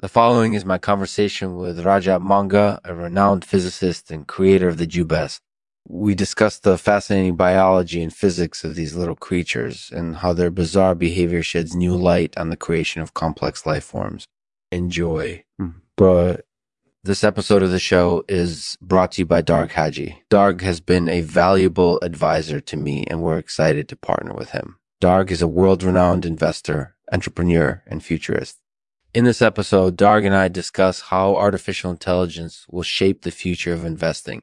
The following is my conversation with Rajat Monga, a renowned physicist and creator of the Jubas. We discussed the fascinating biology and physics of these little creatures and how their bizarre behavior sheds new light on the creation of complex life forms. Enjoy. Hmm. But this episode of the show is brought to you by Darg Haji. Darg has been a valuable advisor to me and we're excited to partner with him. Darg is a world renowned investor, entrepreneur, and futurist. In this episode, Darg and I discuss how artificial intelligence will shape the future of investing.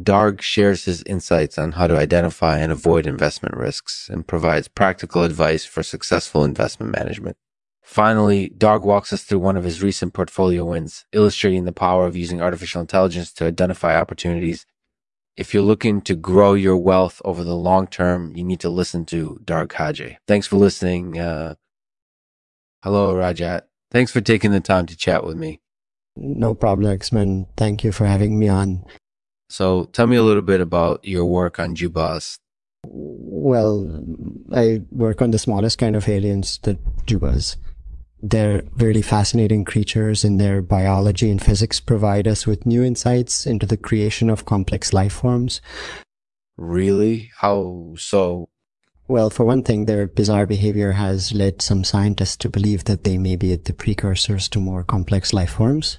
Darg shares his insights on how to identify and avoid investment risks and provides practical advice for successful investment management. Finally, Darg walks us through one of his recent portfolio wins, illustrating the power of using artificial intelligence to identify opportunities. If you're looking to grow your wealth over the long term, you need to listen to Darg Haji. Thanks for listening. Uh, hello, Rajat. Thanks for taking the time to chat with me. No problem, Lexman. Thank you for having me on. So tell me a little bit about your work on Jubas. Well, I work on the smallest kind of aliens, the Jubas. They're really fascinating creatures and their biology and physics provide us with new insights into the creation of complex life forms. Really? How so? Well, for one thing, their bizarre behavior has led some scientists to believe that they may be the precursors to more complex life forms.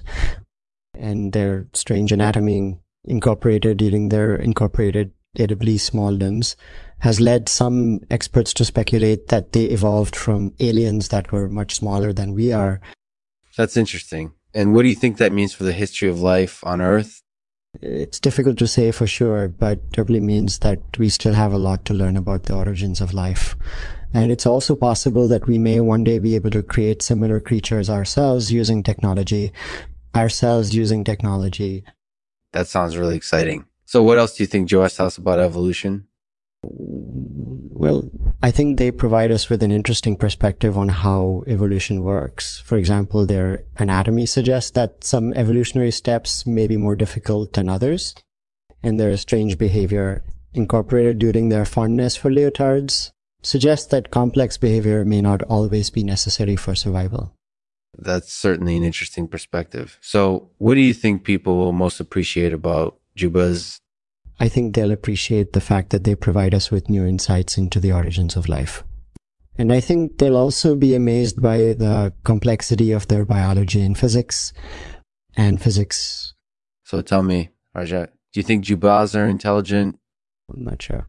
And their strange anatomy incorporated during their incorporated editably small limbs has led some experts to speculate that they evolved from aliens that were much smaller than we are. That's interesting. And what do you think that means for the history of life on Earth? It's difficult to say for sure, but it probably means that we still have a lot to learn about the origins of life. And it's also possible that we may one day be able to create similar creatures ourselves using technology, ourselves using technology. That sounds really exciting. So what else do you think Jubas tells us about evolution? Well, I think they provide us with an interesting perspective on how evolution works. For example, their anatomy suggests that some evolutionary steps may be more difficult than others, and their strange behavior incorporated during their fondness for leotards suggests that complex behavior may not always be necessary for survival. That's certainly an interesting perspective. So, what do you think people will most appreciate about Jubas I think they'll appreciate the fact that they provide us with new insights into the origins of life. And I think they'll also be amazed by the complexity of their biology and physics and physics. So tell me, Rajat, do you think Jubas are intelligent? I'm not sure.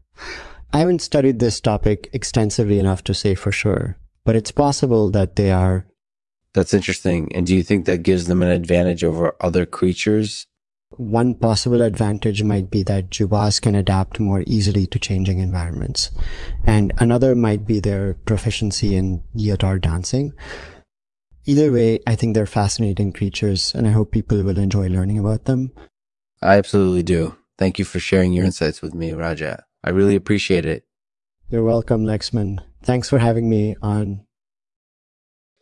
I haven't studied this topic extensively enough to say for sure, but it's possible that they are. That's interesting. And do you think that gives them an advantage over other creatures one possible advantage might be that Jubas can adapt more easily to changing environments. And another might be their proficiency in leotard dancing. Either way, I think they're fascinating creatures and I hope people will enjoy learning about them. I absolutely do. Thank you for sharing your insights with me, Rajat. I really appreciate it. You're welcome, Lexman. Thanks for having me on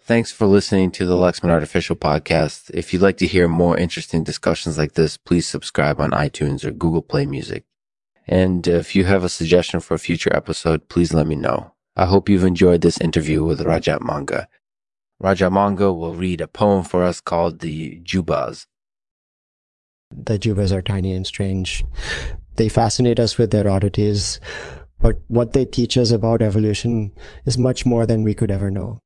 Thanks for listening to the Lexman Artificial Podcast. If you'd like to hear more interesting discussions like this, please subscribe on iTunes or Google Play Music. And if you have a suggestion for a future episode, please let me know. I hope you've enjoyed this interview with Rajat Monga. Rajat Monga will read a poem for us called The Jubas. The Jubas are tiny and strange. They fascinate us with their oddities, but what they teach us about evolution is much more than we could ever know.